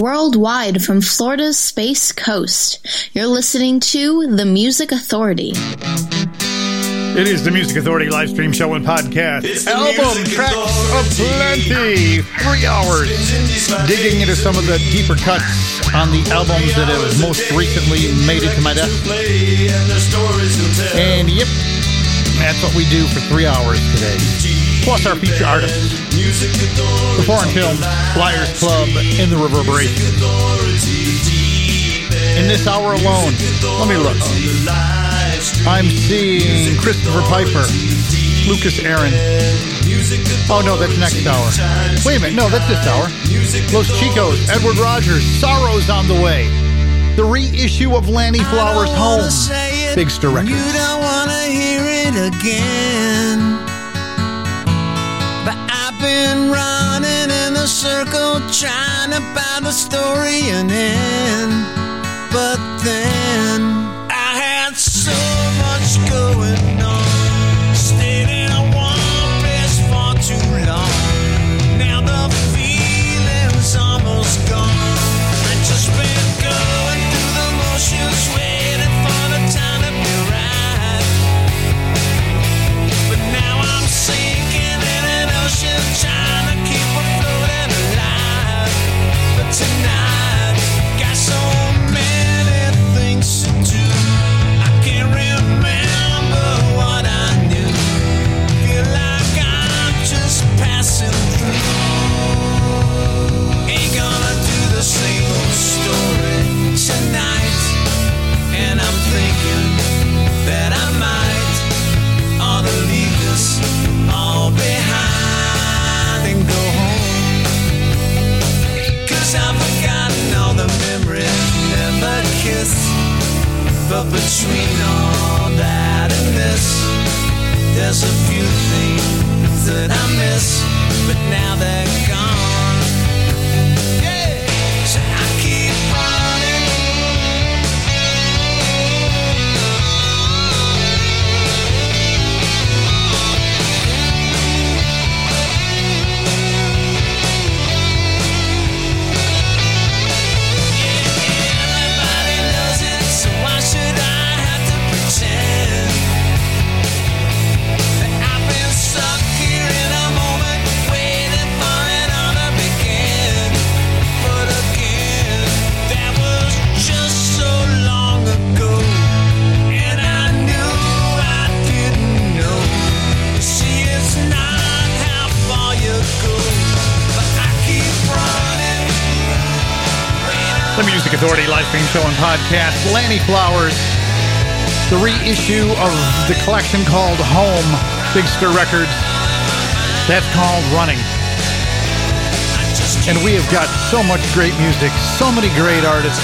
Worldwide from Florida's Space Coast, you're listening to The Music Authority. It is the Music Authority live stream show and podcast. Album tracks of plenty. Three hours digging into some of the deeper cuts on the albums that have most recently made it to my desk. And yep, that's what we do for three hours today. Plus our feature artists. The foreign film Flyers Club in the Reverberation. In this hour alone, let me look. I'm seeing Christopher Piper, Lucas Aaron. Oh no, that's next hour. Wait a minute, no, that's this hour. Los Chicos, Edward Rogers, Sorrows on the Way. The reissue of Lannie Flowers' Home, Big Stir Records. You don't wanna hear it again. Been running in a circle trying to buy the story an end. But then I had so much going on. Passing podcast. Lannie Flowers, the reissue of the collection called Home, Big Stir Records. That's called Running. And we have got so much great music, so many great artists.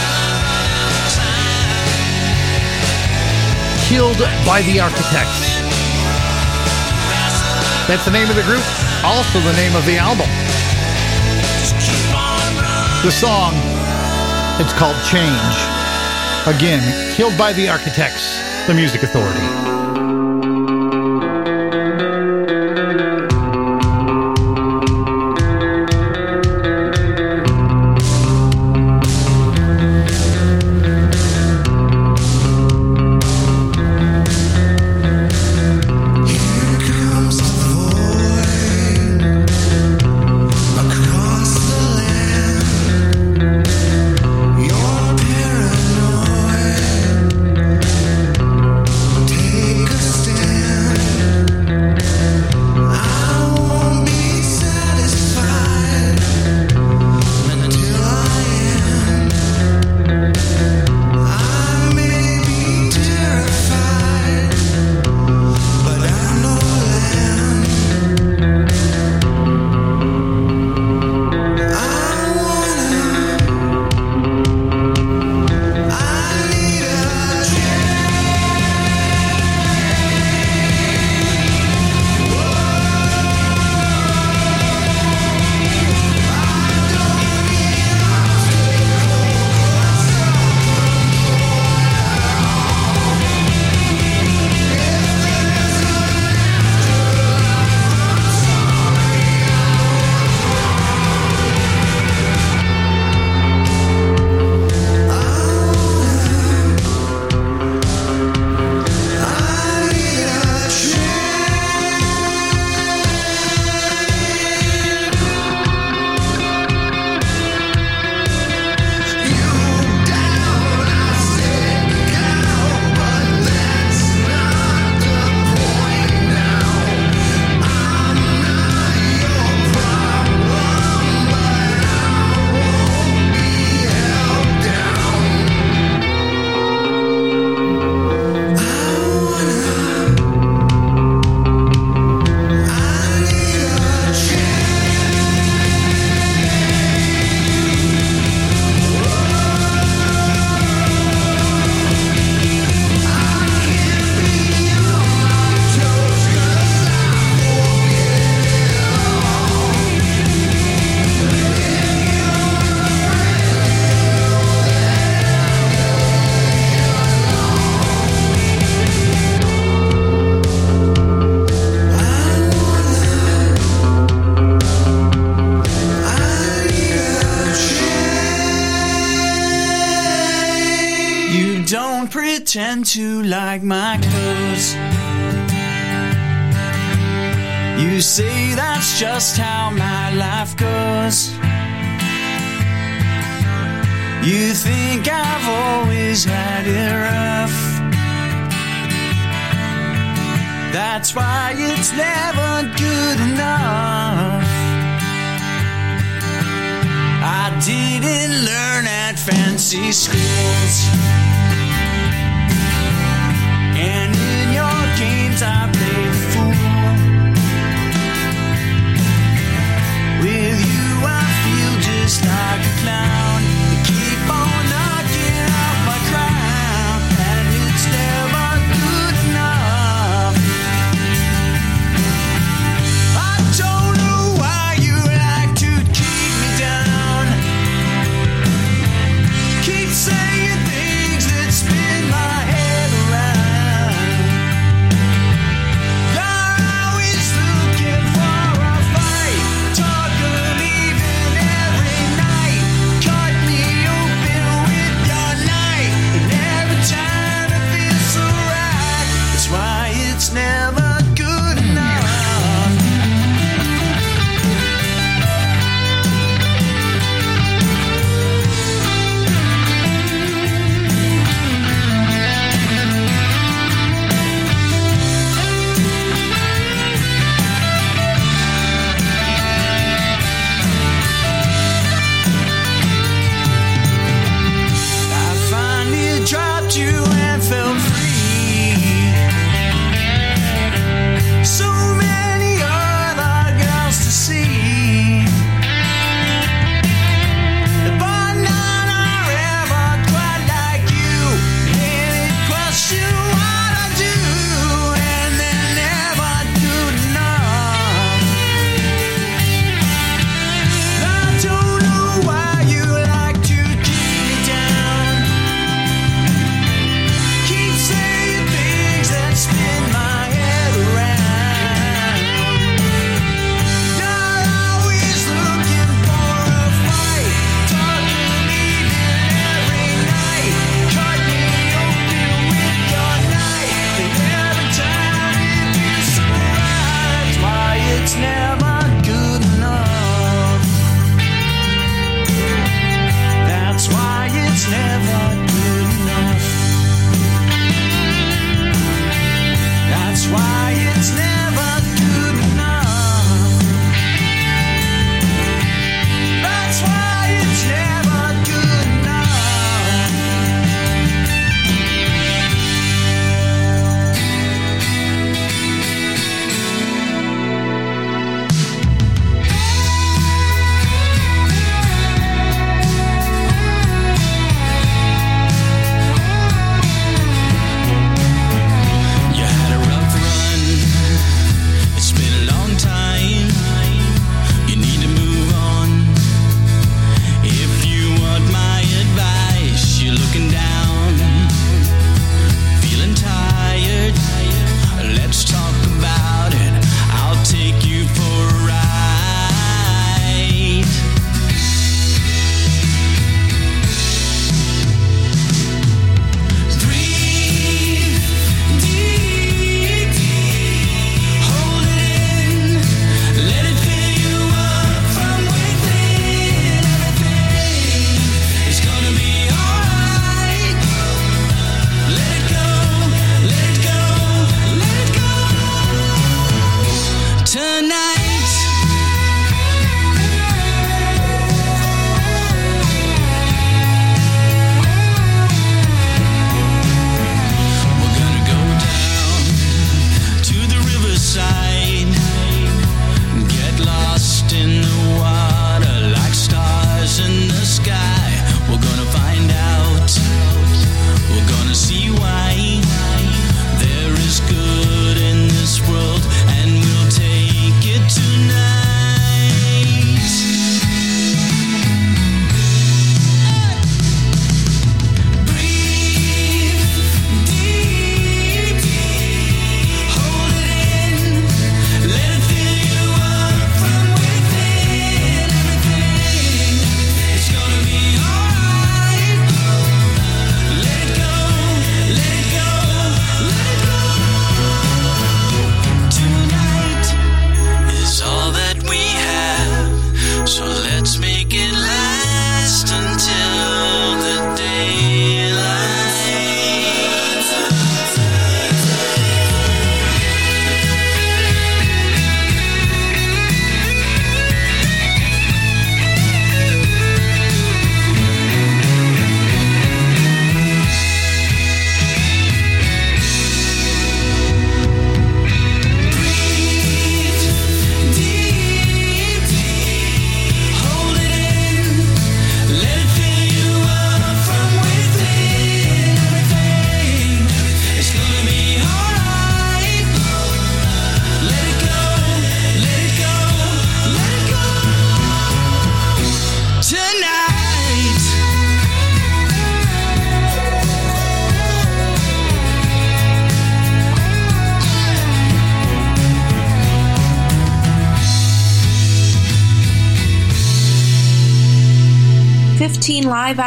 Killed by the Architects. That's the name of the group, also the name of the album. The song it's called Change. Again, Killed by the Architects, the Music Authority. At fancy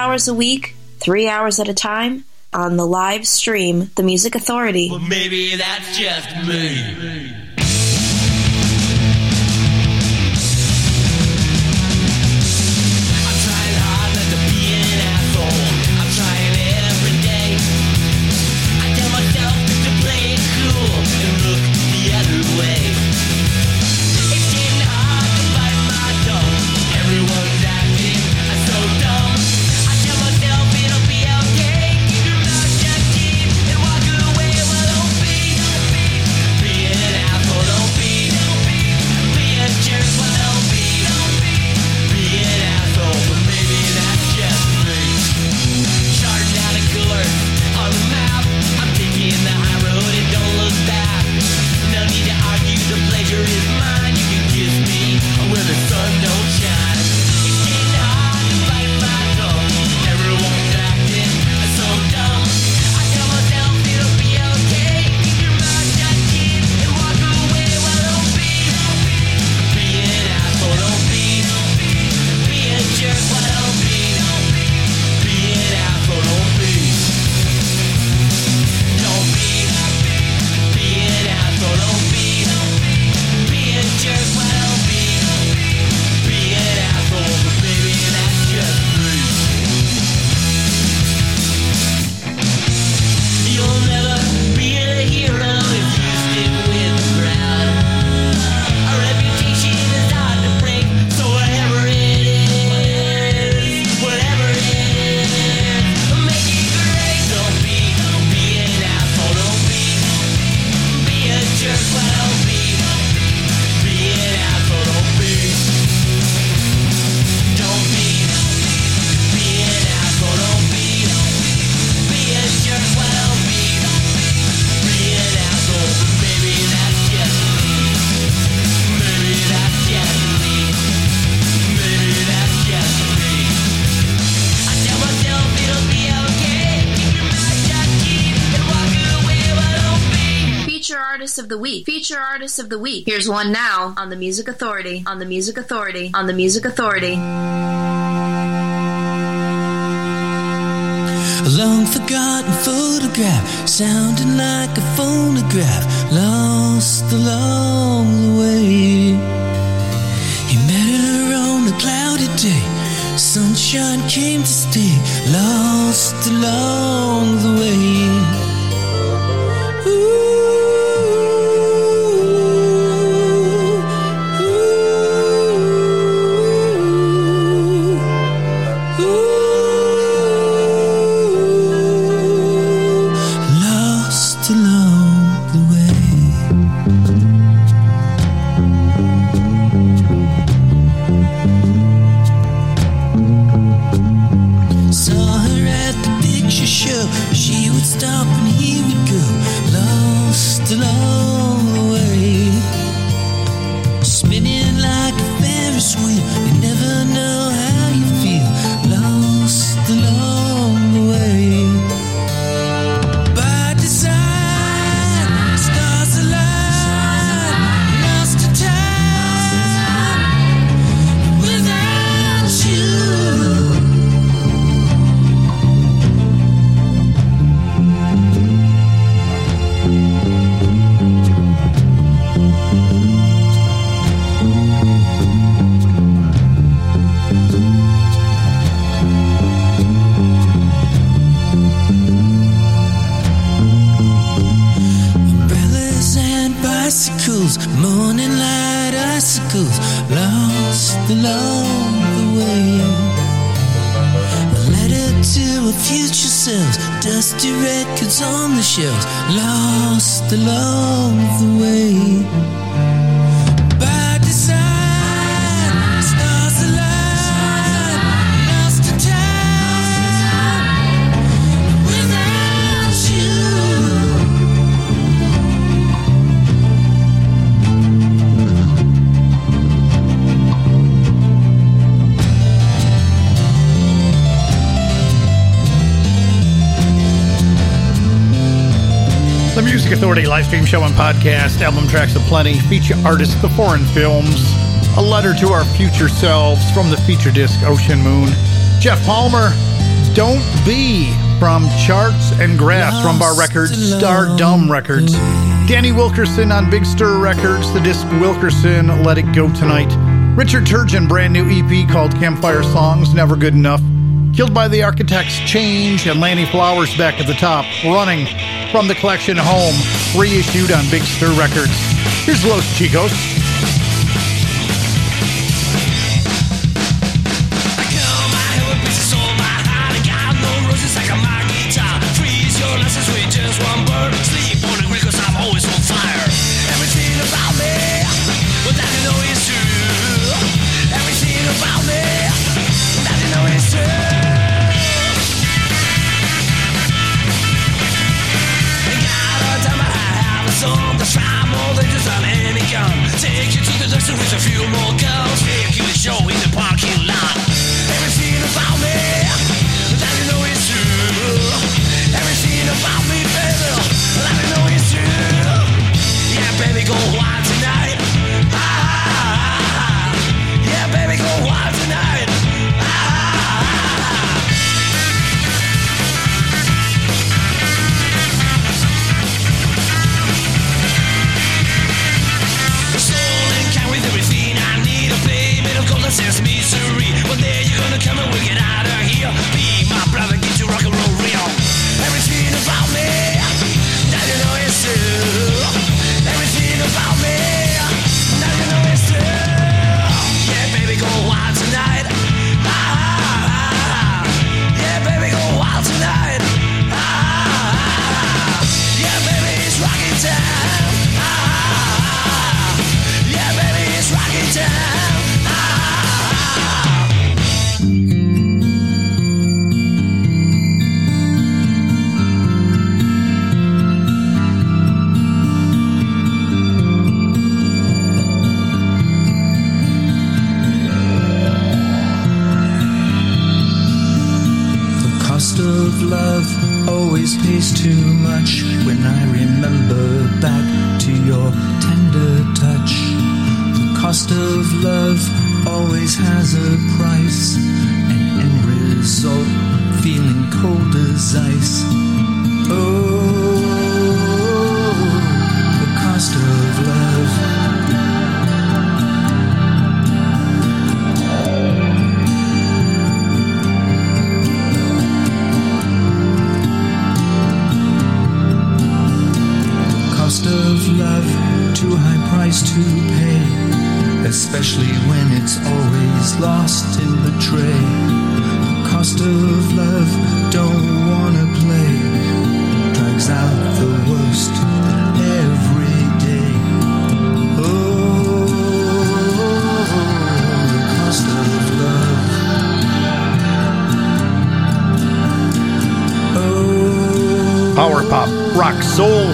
hours a week, three hours at a time, on the live stream, The Music Authority. Well, maybe that's just me. artist of the week. Here's one now on the Music Authority, on the Music Authority, on the Music Authority. A long forgotten photograph, sounding like a phonograph, lost along the way. He met her on a cloudy day sunshine came to stay, lost along the way. on the shelves, lost along the way. Authority live stream show and podcast, album tracks aplenty, feature artists, the foreign films, a letter to our future selves from the feature disc Ocean Moon, Jeff Palmer, Don't Be from Charts and Grass from Bar Records, Stardumb Records, Danny Wilkerson on Big Stir Records, the disc Wilkerson, Let It Go Tonight, Richard Turgeon, brand new EP called Campfire Songs, Never Good Enough, Killed by the Architects, Change, and Lannie Flowers back at the top, Running from the collection Home, reissued on Big Stir Records. Here's Los Chicos. With a few more girls.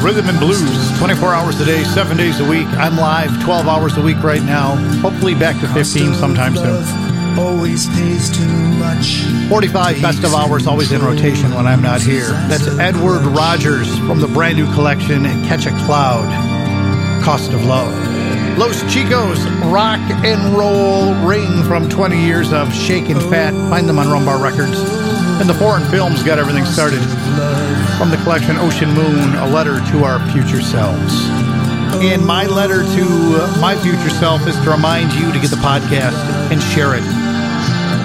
Rhythm, and blues. 24 hours a day, 7 days a week. I'm live 12 hours a week right now. Hopefully back to 15 sometime soon. Always pays too much. 45 best of hours always in rotation when I'm not here. That's Edward Rogers from the brand new collection Catch a Cloud. Cost of Love. Los Chicos, rock and roll ring from 20 years of Shakin' Fat. Find them on Rumbar Records. And the foreign films got everything started. From the collection Ocean Moon, a letter to our future selves. And my letter to my future self is to remind you to get the podcast and share it.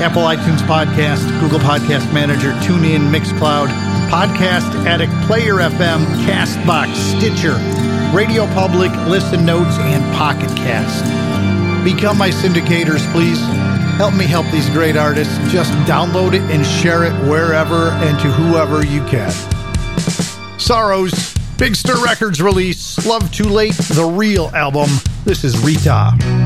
Apple iTunes Podcast, Google Podcast Manager, TuneIn, Mixcloud, Podcast Addict, Player FM, Castbox, Stitcher, Radio Public, Listen Notes, and Pocket Cast. Become my syndicators, please. Help me help these great artists. Just download it and share it wherever and to whoever you can. Sorrows, Big Stir Records release, Love Too Late, the real album. This is Rita.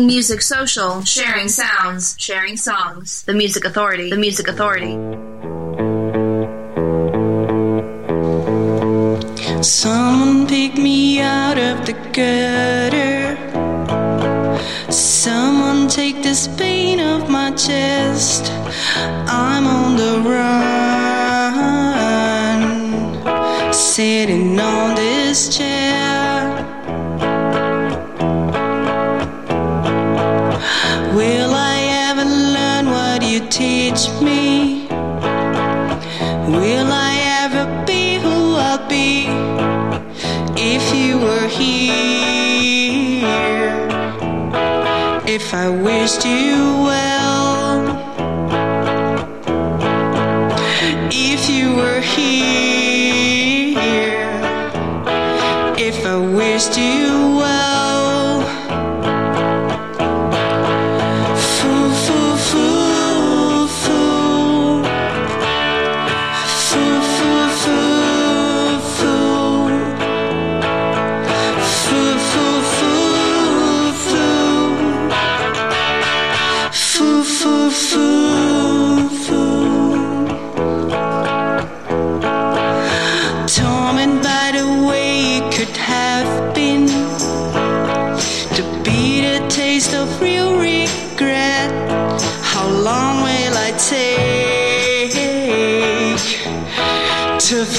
Music Social, Sharing Sounds, Sharing Songs, The Music Authority, The Music Authority. Someone pick me out of the gutter. Someone take this pain off my chest. I'm on the run, sitting on this chair. if I wished you well.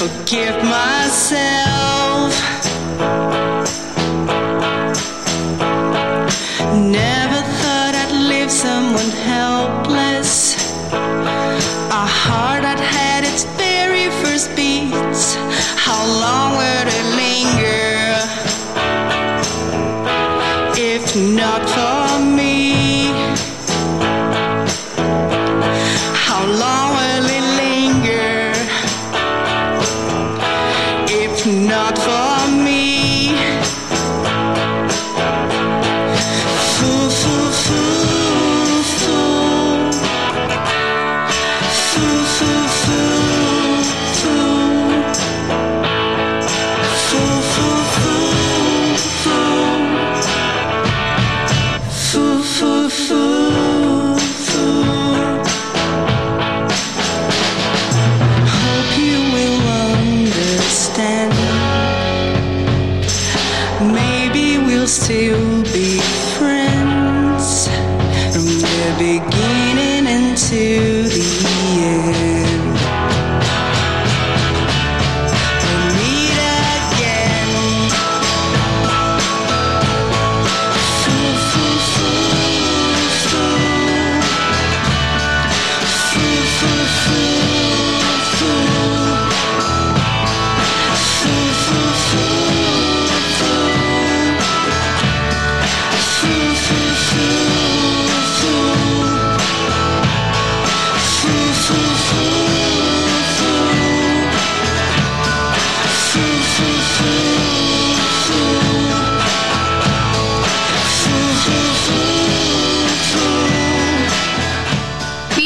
forgive myself.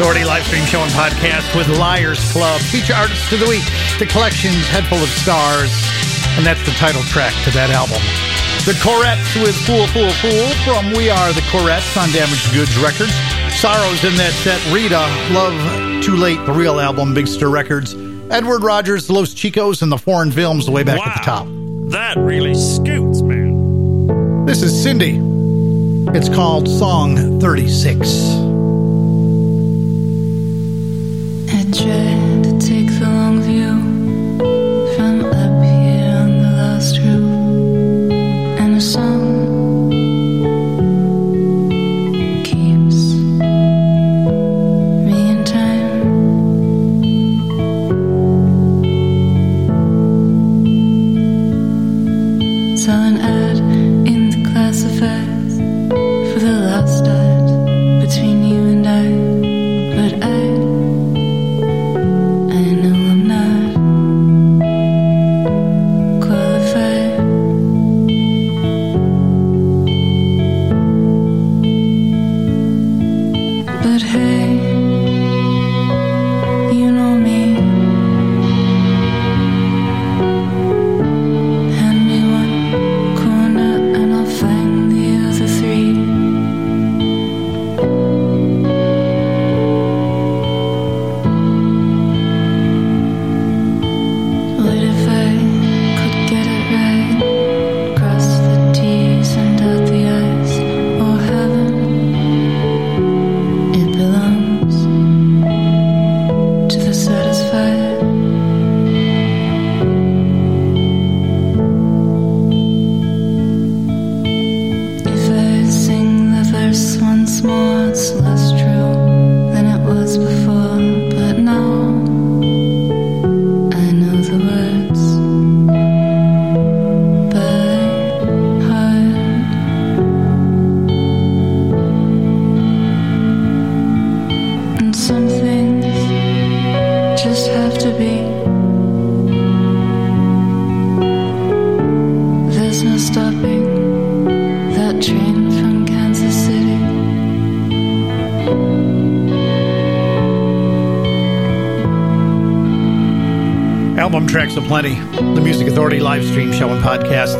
Authority live stream show and podcast with Liars Club. Feature artists of the week. The collection's Head Full of Stars. And that's the title track to that album. The Corettes with Fool, Fool, Fool from We Are the Corettes on Damaged Goods Records. Sorrows in that set. Rita, Love Too Late, the real album, Big Stir Records. Edward Rogers, Los Chicos, and the foreign films the way back wow, at the top. That really scoots, man. This is Cindy. It's called Song 36. I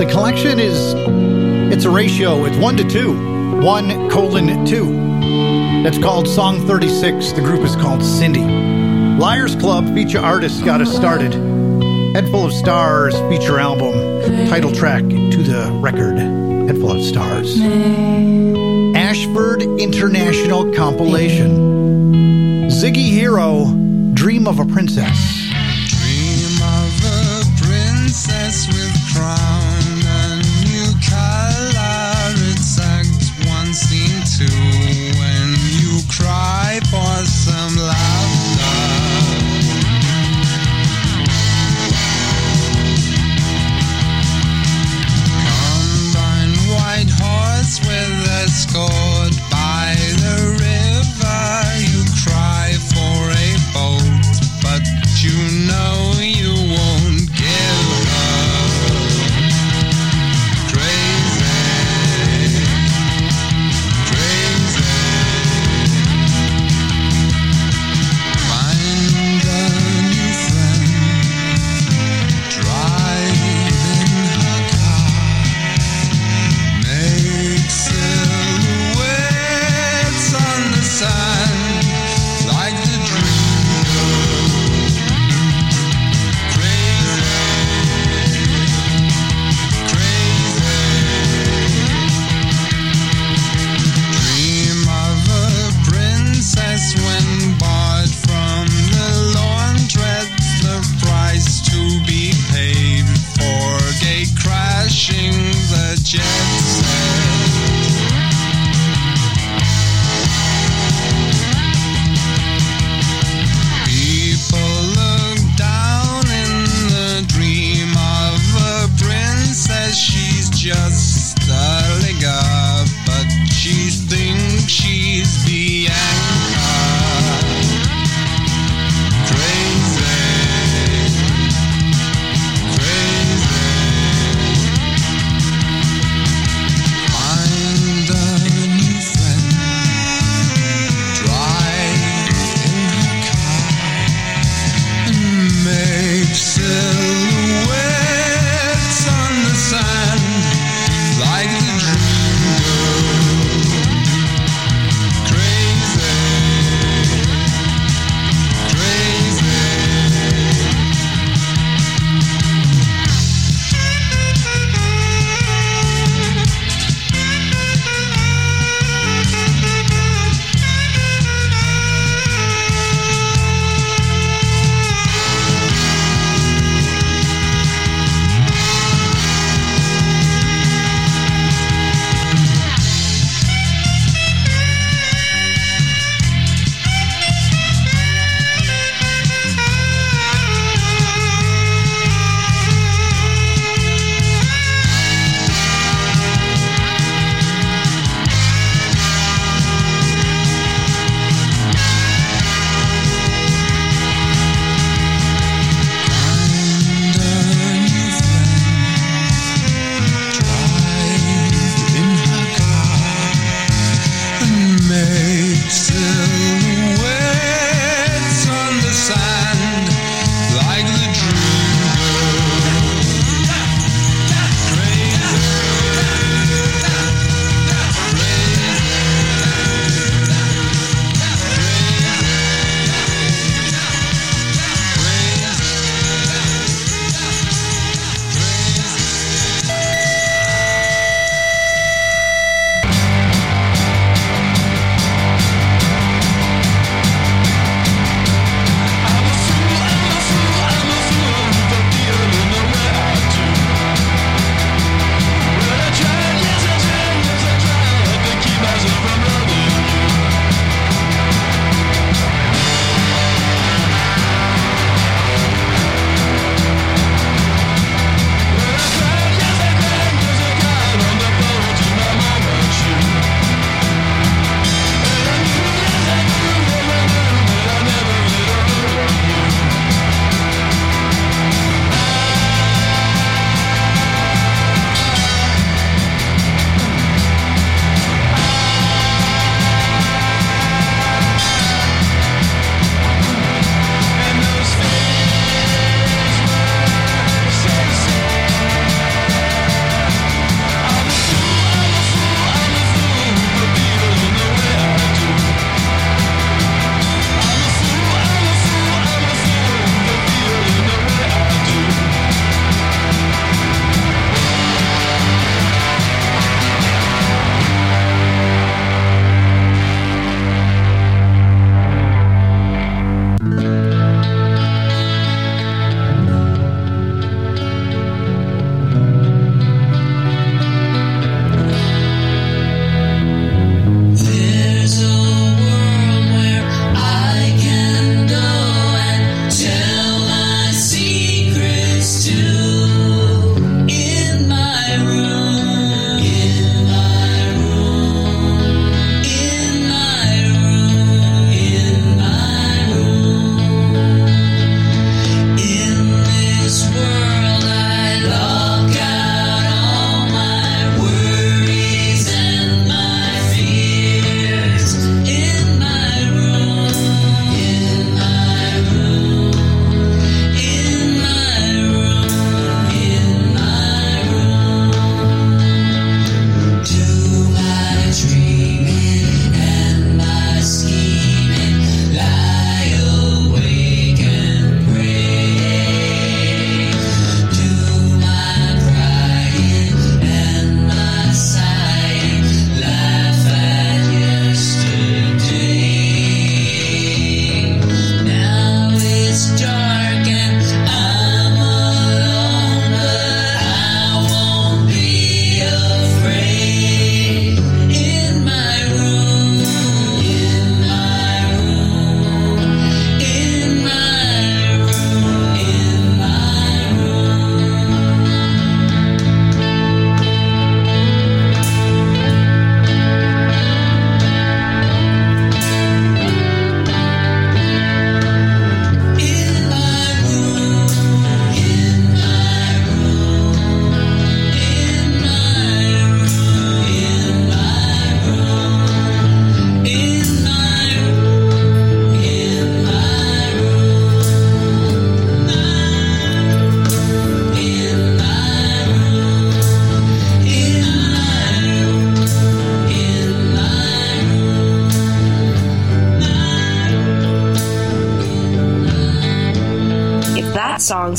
The collection is, it's a ratio. It's one to two. One colon two. That's called Song 36. The group is called Cindy. Liars Club feature artists got us started. Head Full of Stars feature album. Title track to the record. Head Full of Stars. Ashford International Compilation. Ziggy Hero, Dream of a Princess.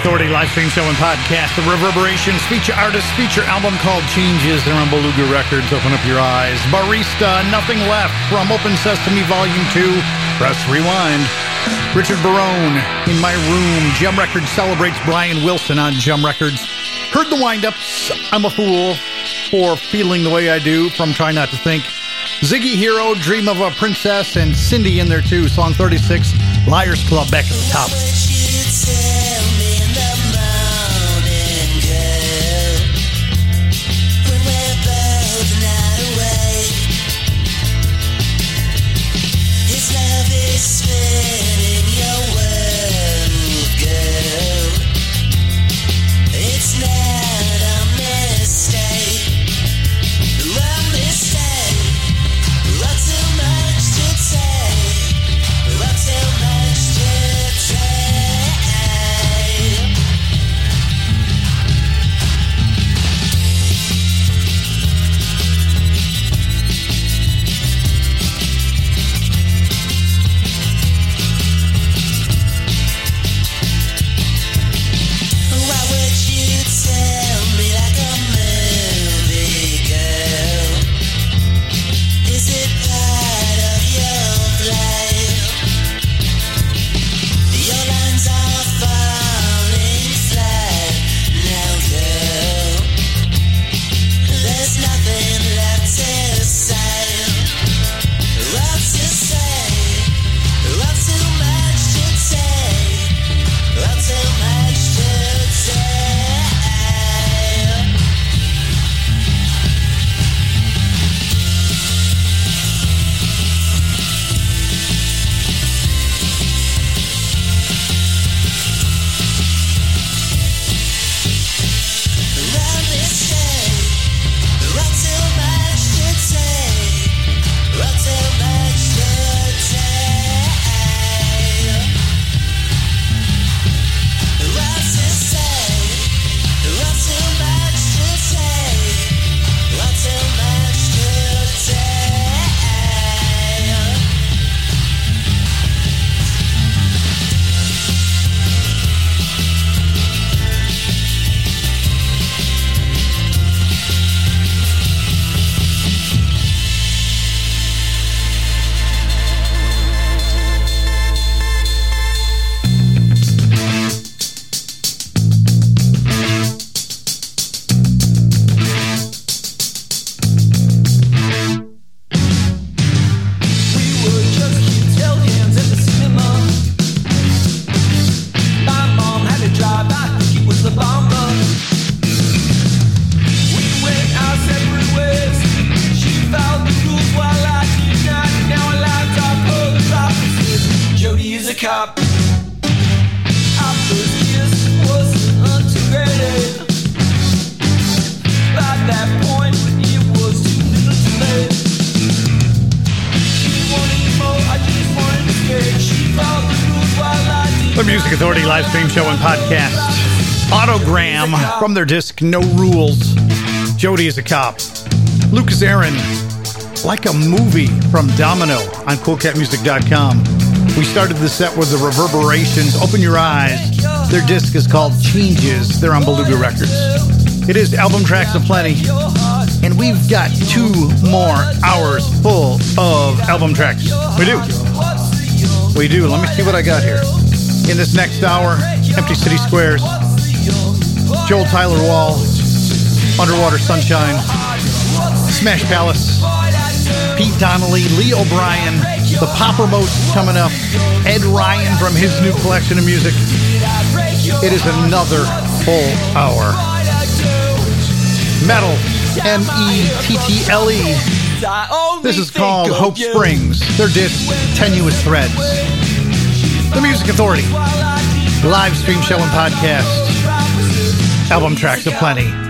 Authority live stream show and podcast. The Reverberations feature artist feature album called Changes. They're on Beluga Records. Open up your eyes. Barista, Nothing Left from Open Sesame Volume 2. Press rewind. Richard Barone, In My Room. JEM Records celebrates Brian Wilson on JEM Records. Heard the windups. I'm a fool for feeling the way I do from Try Not to Think. Ziggy Hero, Dream of a Princess, and Cindy in there too. Song 36, Liars Club back at the top. Show and podcast. Autogramm from their disc No Rules. Jody is a cop. Lucas Aaron, like a movie from Domino on CoolCatMusic.com. We started the set with the Reverberations. Open your eyes. Their disc is called Changes. They're on Beluga Records. It is album tracks aplenty, and we've got two more hours full of album tracks. We do. We do. Let me see what I got here. In this next hour, Empty City Squares, Joel Tyler Wall, Underwater Sunshine, Smash Palace, Pete Donnelly, Lee O'Brien, the Pop Remotes coming up, Ed Ryan from his new collection of music. It is another full hour. Mettle, M E T T L E. This is called Hope Springs. Their disc, Tenuous Threads. The Music Authority. Live stream show and podcast. Album tracks aplenty.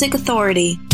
Music Authority.